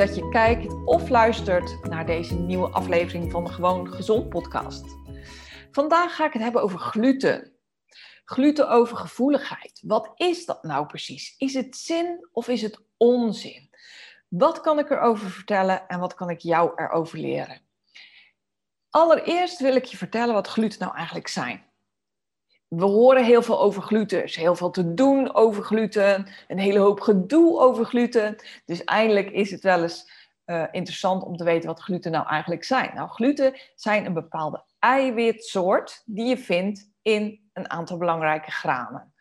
Dat je kijkt of luistert naar deze nieuwe aflevering van de Gewoon Gezond podcast. Vandaag ga ik het hebben over gluten. Glutenovergevoeligheid. Wat is dat nou precies? Is het zin of is het onzin? Wat kan ik erover vertellen en wat kan ik jou erover leren? Allereerst wil ik je vertellen wat gluten nou eigenlijk zijn we horen heel veel over gluten. Is heel veel te doen over gluten. Een hele hoop gedoe over gluten. Dus eindelijk is het wel eens uh, interessant om te weten wat gluten nou eigenlijk zijn. Nou, gluten zijn een bepaalde eiwitsoort die je vindt in een aantal belangrijke granen.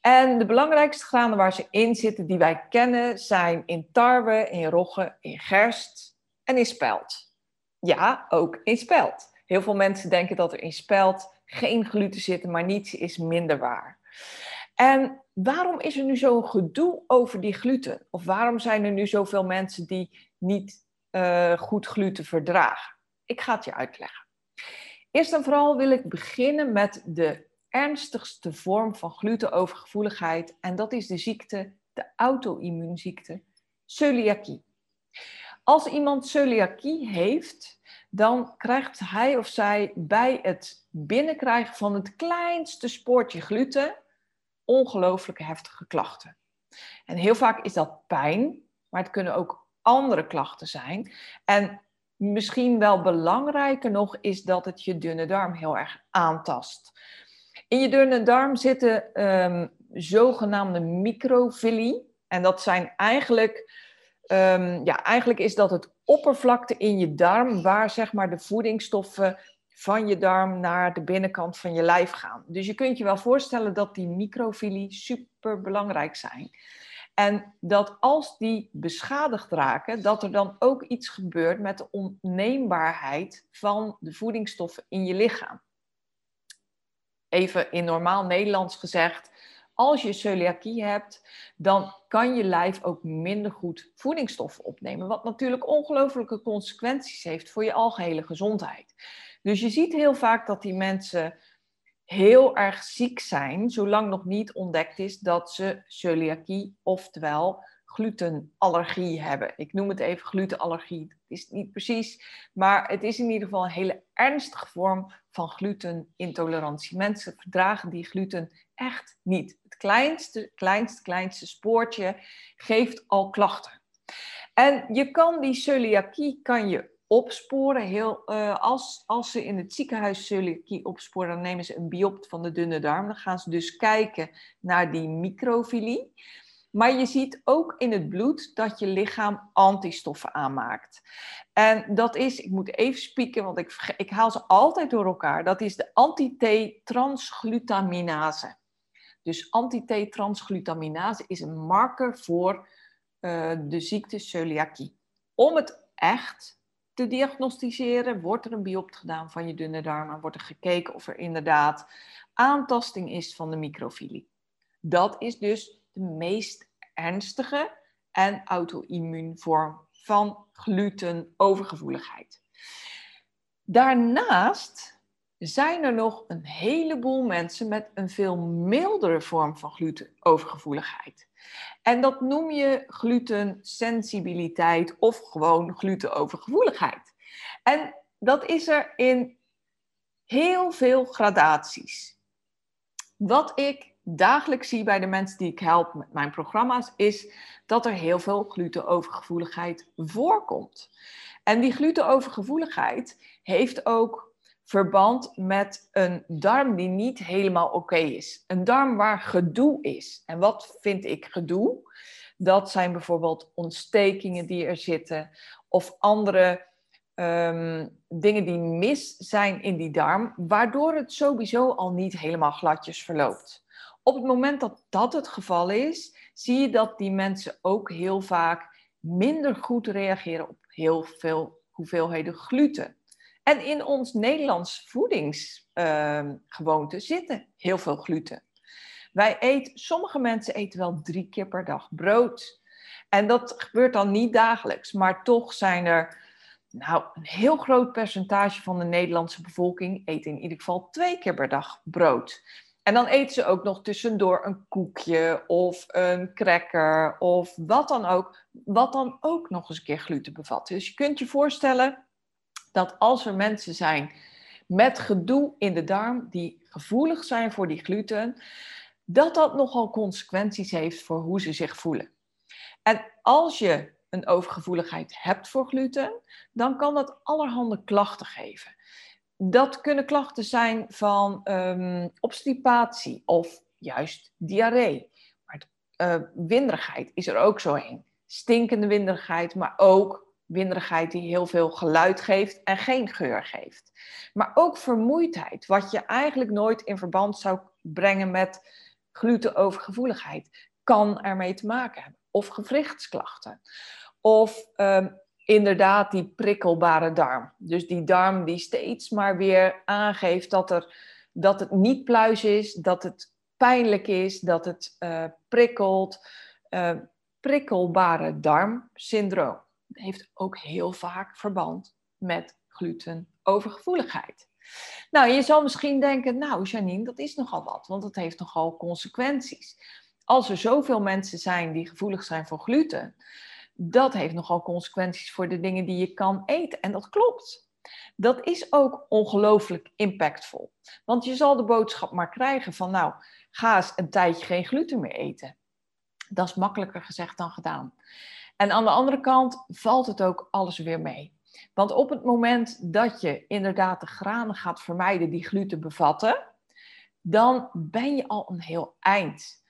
En de belangrijkste granen waar ze in zitten, die wij kennen, zijn in tarwe, in rogge, in gerst en in spelt. Ja, ook in spelt. Heel veel mensen denken dat er in spelt geen gluten zitten, maar niets is minder waar. En waarom is er nu zo'n gedoe over die gluten? Of waarom zijn er nu zoveel mensen die niet uh, goed gluten verdragen? Ik ga het je uitleggen. Eerst en vooral wil ik beginnen met de ernstigste vorm van glutenovergevoeligheid. En dat is de ziekte, de auto-immuunziekte, celiakie. Als iemand celiakie heeft, dan krijgt hij of zij bij het binnenkrijgen van het kleinste spoortje gluten ongelooflijke heftige klachten. En heel vaak is dat pijn, maar het kunnen ook andere klachten zijn. En misschien wel belangrijker nog is dat het je dunne darm heel erg aantast. In je dunne darm zitten um, zogenaamde microvilli. En dat zijn eigenlijk um, ja, eigenlijk is dat het oppervlakte in je darm waar zeg maar de voedingsstoffen van je darm naar de binnenkant van je lijf gaan. Dus je kunt je wel voorstellen dat die microvilli super belangrijk zijn. En dat als die beschadigd raken, dat er dan ook iets gebeurt met de onneembaarheid van de voedingsstoffen in je lichaam. Even in normaal Nederlands gezegd, als je celiakie hebt, dan kan je lijf ook minder goed voedingsstoffen opnemen. Wat natuurlijk ongelooflijke consequenties heeft voor je algehele gezondheid. Dus je ziet heel vaak dat die mensen heel erg ziek zijn, zolang nog niet ontdekt is dat ze celiakie, oftewel glutenallergie hebben. Ik noem het even glutenallergie. Dat is niet precies, maar het is in ieder geval een hele ernstige vorm van glutenintolerantie. Mensen verdragen die gluten echt niet. Het kleinste, kleinste, kleinste spoortje geeft al klachten. En je kan die celiakie kan je opsporen. Heel, uh, als, als ze in het ziekenhuis celiakie opsporen, dan nemen ze een biopt van de dunne darm. Dan gaan ze dus kijken naar die microfilie. Maar je ziet ook in het bloed dat je lichaam antistoffen aanmaakt. En dat is, ik moet even spieken, want ik, ik haal ze altijd door elkaar. Dat is de anti-T-transglutaminase. Dus anti-T-transglutaminase is een marker voor uh, de ziekte celiakie. Om het echt te diagnosticeren, wordt er een biopt gedaan van je dunne darm en wordt er gekeken of er inderdaad aantasting is van de microfilie. Dat is dus de meest ernstige en auto-immuunvorm van glutenovergevoeligheid. Daarnaast zijn er nog een heleboel mensen met een veel mildere vorm van glutenovergevoeligheid. En dat noem je glutensensibiliteit of gewoon glutenovergevoeligheid. En dat is er in heel veel gradaties. Wat ik dagelijks zie bij de mensen die ik help met mijn programma's, is dat er heel veel glutenovergevoeligheid voorkomt. En die glutenovergevoeligheid heeft ook verband met een darm die niet helemaal oké is. Een darm waar gedoe is. En wat vind ik gedoe? Dat zijn bijvoorbeeld ontstekingen die er zitten of andere Ehm, dingen die mis zijn in die darm, waardoor het sowieso al niet helemaal gladjes verloopt. Op het moment dat dat het geval is, zie je dat die mensen ook heel vaak minder goed reageren op heel veel hoeveelheden gluten. En in ons Nederlands voedingsgewoonte zitten heel veel gluten. Wij eten, sommige mensen eten wel drie keer per dag brood. En dat gebeurt dan niet dagelijks, maar toch zijn er nou, een heel groot percentage van de Nederlandse bevolking eet in ieder geval twee keer per dag brood. En dan eten ze ook nog tussendoor een koekje of een cracker of wat dan ook, wat dan ook nog eens een keer gluten bevat. Dus je kunt je voorstellen dat als er mensen zijn met gedoe in de darm die gevoelig zijn voor die gluten, dat dat nogal consequenties heeft voor hoe ze zich voelen. En als je een overgevoeligheid hebt voor gluten, dan kan dat allerhande klachten geven. Dat kunnen klachten zijn van um, obstipatie of juist diarree. Maar uh, winderigheid is er ook zo een. Stinkende winderigheid, maar ook winderigheid die heel veel geluid geeft en geen geur geeft. Maar ook vermoeidheid, wat je eigenlijk nooit in verband zou brengen met glutenovergevoeligheid, kan ermee te maken hebben. Of gewrichtsklachten. Of um, inderdaad die prikkelbare darm. Dus die darm die steeds maar weer aangeeft dat, er, dat het niet pluis is, dat het pijnlijk is, dat het uh, prikkelt. Uh, prikkelbare darmsyndroom heeft ook heel vaak verband met glutenovergevoeligheid. Nou, je zal misschien denken, nou Janine, dat is nogal wat, want dat heeft nogal consequenties. Als er zoveel mensen zijn die gevoelig zijn voor gluten, dat heeft nogal consequenties voor de dingen die je kan eten. En dat klopt. Dat is ook ongelooflijk impactvol. Want je zal de boodschap maar krijgen van, nou, ga eens een tijdje geen gluten meer eten. Dat is makkelijker gezegd dan gedaan. En aan de andere kant valt het ook alles weer mee. Want op het moment dat je inderdaad de granen gaat vermijden die gluten bevatten, dan ben je al een heel eind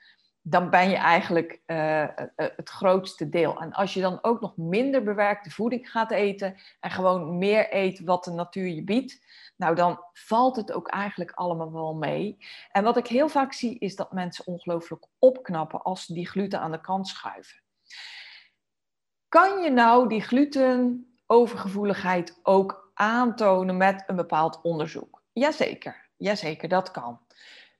dan ben je eigenlijk uh, het grootste deel. En als je dan ook nog minder bewerkte voeding gaat eten en gewoon meer eet wat de natuur je biedt, nou dan valt het ook eigenlijk allemaal wel mee. En wat ik heel vaak zie is dat mensen ongelooflijk opknappen als ze die gluten aan de kant schuiven. Kan je nou die glutenovergevoeligheid ook aantonen met een bepaald onderzoek? Jazeker, jazeker, dat kan.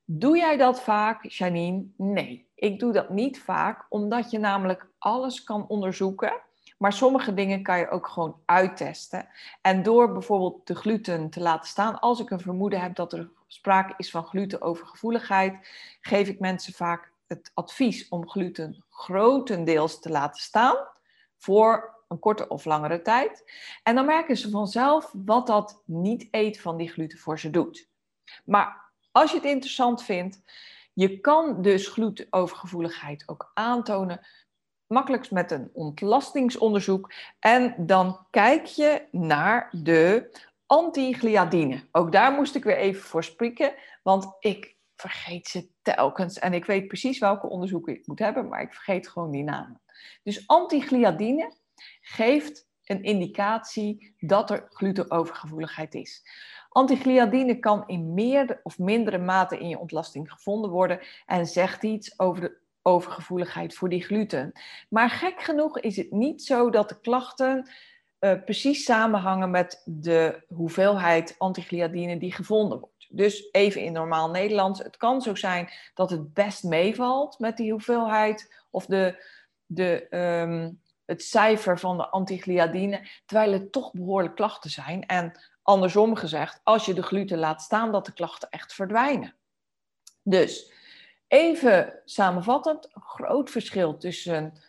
Doe jij dat vaak, Janine? Nee, ik doe dat niet vaak, omdat je namelijk alles kan onderzoeken. Maar sommige dingen kan je ook gewoon uittesten. En door bijvoorbeeld de gluten te laten staan, als ik een vermoeden heb dat er sprake is van glutenovergevoeligheid, geef ik mensen vaak het advies om gluten grotendeels te laten staan voor een korte of langere tijd. En dan merken ze vanzelf wat dat niet eten van die gluten voor ze doet. Maar als je het interessant vindt, je kan dus glutenovergevoeligheid ook aantonen, makkelijkst met een ontlastingsonderzoek. En dan kijk je naar de antigliadine. Ook daar moest ik weer even voor spreken, want ik vergeet ze telkens. En ik weet precies welke onderzoeken ik moet hebben, maar ik vergeet gewoon die namen. Dus antigliadine geeft een indicatie dat er glutenovergevoeligheid is. Antigliadine kan in meer of mindere mate in je ontlasting gevonden worden en zegt iets over de overgevoeligheid voor die gluten. Maar gek genoeg is het niet zo dat de klachten uh, precies samenhangen met de hoeveelheid antigliadine die gevonden wordt. Dus even in normaal Nederlands, het kan zo zijn dat het best meevalt met die hoeveelheid of de, de, um, het cijfer van de antigliadine, terwijl het toch behoorlijk klachten zijn. En Andersom gezegd, als je de gluten laat staan, dat de klachten echt verdwijnen. Dus even samenvattend, groot verschil tussen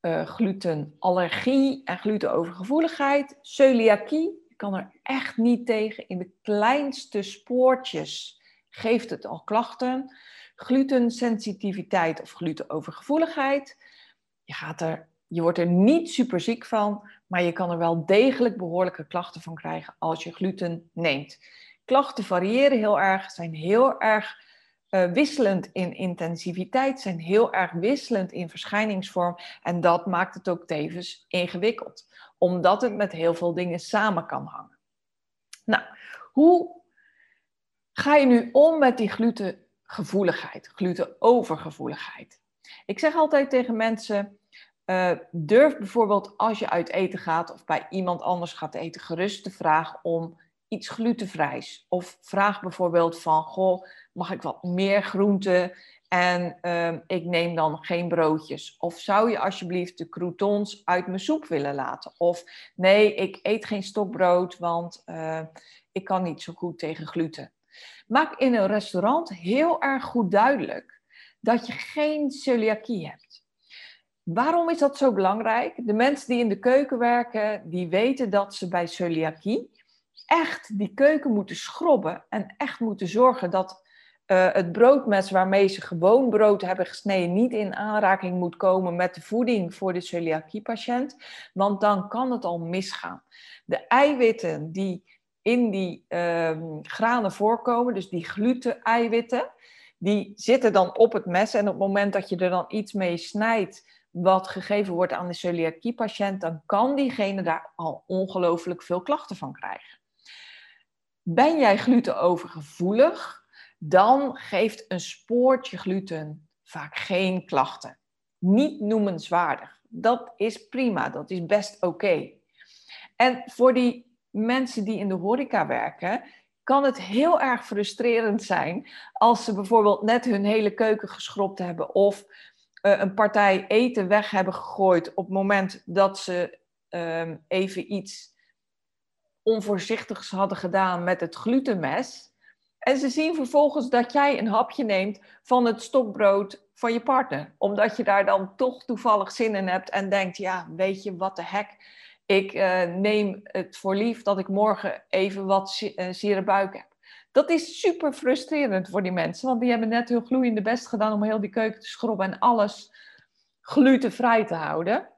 uh, glutenallergie en glutenovergevoeligheid. Celiakie, je kan er echt niet tegen. In de kleinste spoortjes geeft het al klachten. glutensensitiviteit of glutenovergevoeligheid. Je, gaat er, je wordt er niet super ziek van, maar je kan er wel degelijk behoorlijke klachten van krijgen als je gluten neemt. Klachten variëren heel erg, zijn heel erg uh, wisselend in intensiviteit, zijn heel erg wisselend in verschijningsvorm. En dat maakt het ook tevens ingewikkeld, omdat het met heel veel dingen samen kan hangen. Nou, hoe ga je nu om met die glutengevoeligheid, glutenovergevoeligheid? Ik zeg altijd tegen mensen, uh, durf bijvoorbeeld als je uit eten gaat of bij iemand anders gaat eten, gerust de vraag om iets glutenvrijs. Of vraag bijvoorbeeld van, goh, mag ik wat meer groente en uh, ik neem dan geen broodjes. Of zou je alsjeblieft de croutons uit mijn soep willen laten? Of nee, ik eet geen stokbrood, want uh, ik kan niet zo goed tegen gluten. Maak in een restaurant heel erg goed duidelijk dat je geen celiakie hebt. Waarom is dat zo belangrijk? De mensen die in de keuken werken, die weten dat ze bij celiakie echt die keuken moeten schrobben en echt moeten zorgen dat uh, het broodmes waarmee ze gewoon brood hebben gesneden niet in aanraking moet komen met de voeding voor de celiakie-patiënt, want dan kan het al misgaan. De eiwitten die in die uh, granen voorkomen, dus die gluten-eiwitten, die zitten dan op het mes en op het moment dat je er dan iets mee snijdt wat gegeven wordt aan de celiakie-patiënt, dan kan diegene daar al ongelooflijk veel klachten van krijgen. Ben jij glutenovergevoelig, dan geeft een spoortje gluten vaak geen klachten. Niet noemenswaardig. Dat is prima, dat is best oké. En voor die mensen die in de horeca werken, kan het heel erg frustrerend zijn als ze bijvoorbeeld net hun hele keuken geschropt hebben of een partij eten weg hebben gegooid op het moment dat ze um, even iets onvoorzichtigs hadden gedaan met het glutenmes. En ze zien vervolgens dat jij een hapje neemt van het stokbrood van je partner. Omdat je daar dan toch toevallig zin in hebt en denkt, ja, weet je wat de hek. Ik uh, neem het voor lief dat ik morgen even wat uh, zere buik heb. Dat is super frustrerend voor die mensen, want die hebben net hun gloeiende best gedaan om heel die keuken te schrobben en alles glutenvrij te houden.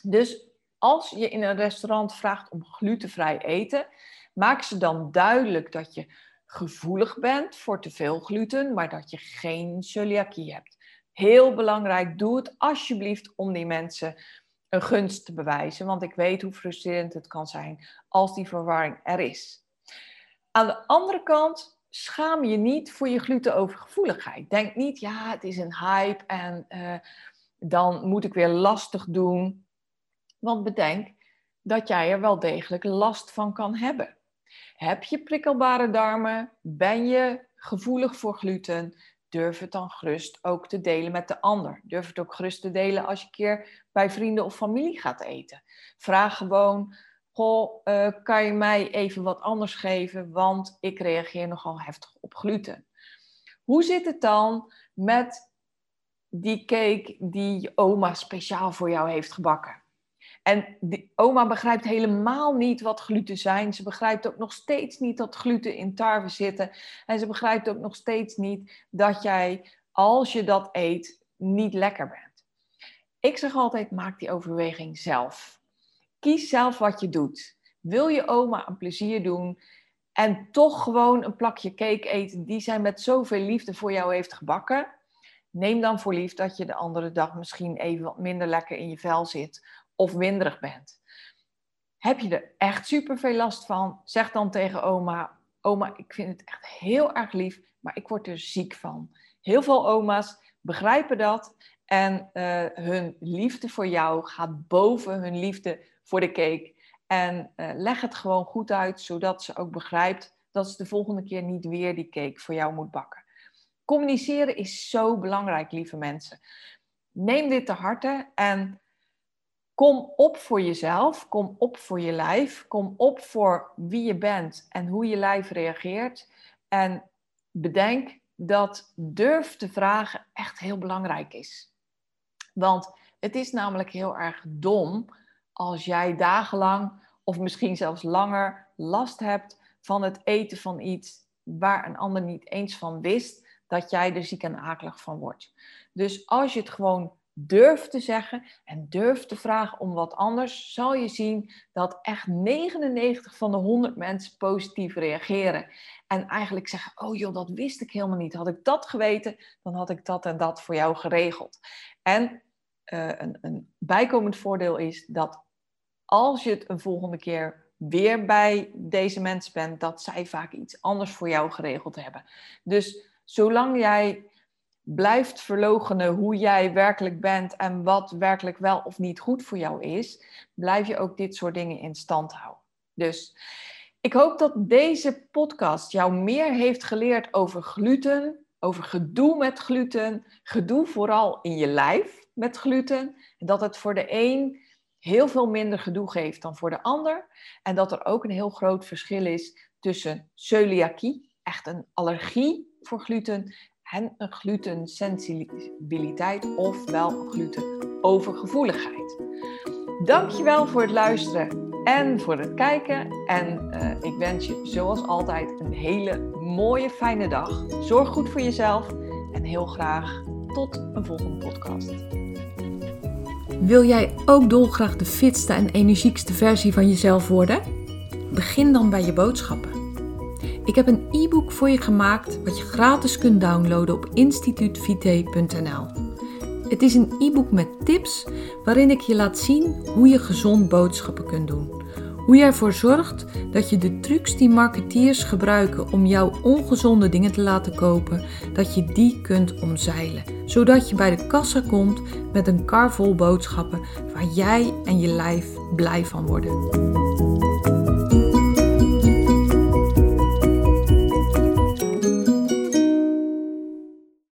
Dus als je in een restaurant vraagt om glutenvrij eten, maak ze dan duidelijk dat je gevoelig bent voor te veel gluten, maar dat je geen celiakie hebt. Heel belangrijk, doe het alsjeblieft om die mensen een gunst te bewijzen, want ik weet hoe frustrerend het kan zijn als die verwarring er is. Aan de andere kant, schaam je niet voor je glutenovergevoeligheid. Denk niet, ja, het is een hype en uh, dan moet ik weer lastig doen. Want bedenk dat jij er wel degelijk last van kan hebben. Heb je prikkelbare darmen? Ben je gevoelig voor gluten? Durf het dan gerust ook te delen met de ander. Durf het ook gerust te delen als je een keer bij vrienden of familie gaat eten. Vraag gewoon, goh, uh, kan je mij even wat anders geven, want ik reageer nogal heftig op gluten. Hoe zit het dan met die cake die oma speciaal voor jou heeft gebakken? En die oma begrijpt helemaal niet wat gluten zijn. Ze begrijpt ook nog steeds niet dat gluten in tarwe zitten. En ze begrijpt ook nog steeds niet dat jij, als je dat eet, niet lekker bent. Ik zeg altijd, maak die overweging zelf. Kies zelf wat je doet. Wil je oma een plezier doen en toch gewoon een plakje cake eten die zij met zoveel liefde voor jou heeft gebakken? Neem dan voor lief dat je de andere dag misschien even wat minder lekker in je vel zit of winderig bent. Heb je er echt super veel last van? Zeg dan tegen oma: Oma, ik vind het echt heel erg lief, maar ik word er ziek van. Heel veel oma's begrijpen dat en uh, hun liefde voor jou gaat boven hun liefde voor de cake. En uh, leg het gewoon goed uit, zodat ze ook begrijpt dat ze de volgende keer niet weer die cake voor jou moet bakken. Communiceren is zo belangrijk, lieve mensen. Neem dit te harte en Kom op voor jezelf, kom op voor je lijf, kom op voor wie je bent en hoe je lijf reageert. En bedenk dat durf te vragen echt heel belangrijk is. Want het is namelijk heel erg dom als jij dagenlang of misschien zelfs langer last hebt van het eten van iets waar een ander niet eens van wist dat jij er ziek en akelig van wordt. Dus als je het gewoon durft te zeggen en durft te vragen om wat anders, zal je zien dat echt 99 van de 100 mensen positief reageren. En eigenlijk zeggen, oh joh, dat wist ik helemaal niet. Had ik dat geweten, dan had ik dat en dat voor jou geregeld. En uh, een, een bijkomend voordeel is dat als je het een volgende keer weer bij deze mensen bent, dat zij vaak iets anders voor jou geregeld hebben. Dus zolang jij blijft verlogenen hoe jij werkelijk bent en wat werkelijk wel of niet goed voor jou is, blijf je ook dit soort dingen in stand houden. Dus ik hoop dat deze podcast jou meer heeft geleerd over gluten, over gedoe met gluten, gedoe vooral in je lijf met gluten, en dat het voor de een heel veel minder gedoe geeft dan voor de ander en dat er ook een heel groot verschil is tussen celiakie, echt een allergie voor gluten, en een glutensensibiliteit ofwel glutenovergevoeligheid. Dankjewel voor het luisteren en voor het kijken. En uh, ik wens je zoals altijd een hele mooie, fijne dag. Zorg goed voor jezelf en heel graag tot een volgende podcast. Wil jij ook dolgraag de fitste en energiekste versie van jezelf worden? Begin dan bij je boodschappen. Ik heb een e-book voor je gemaakt wat je gratis kunt downloaden op instituutvite.nl. Het is een e-book met tips waarin ik je laat zien hoe je gezond boodschappen kunt doen. Hoe je ervoor zorgt dat je de trucs die marketeers gebruiken om jouw ongezonde dingen te laten kopen, dat je die kunt omzeilen. Zodat je bij de kassa komt met een kar vol boodschappen waar jij en je lijf blij van worden.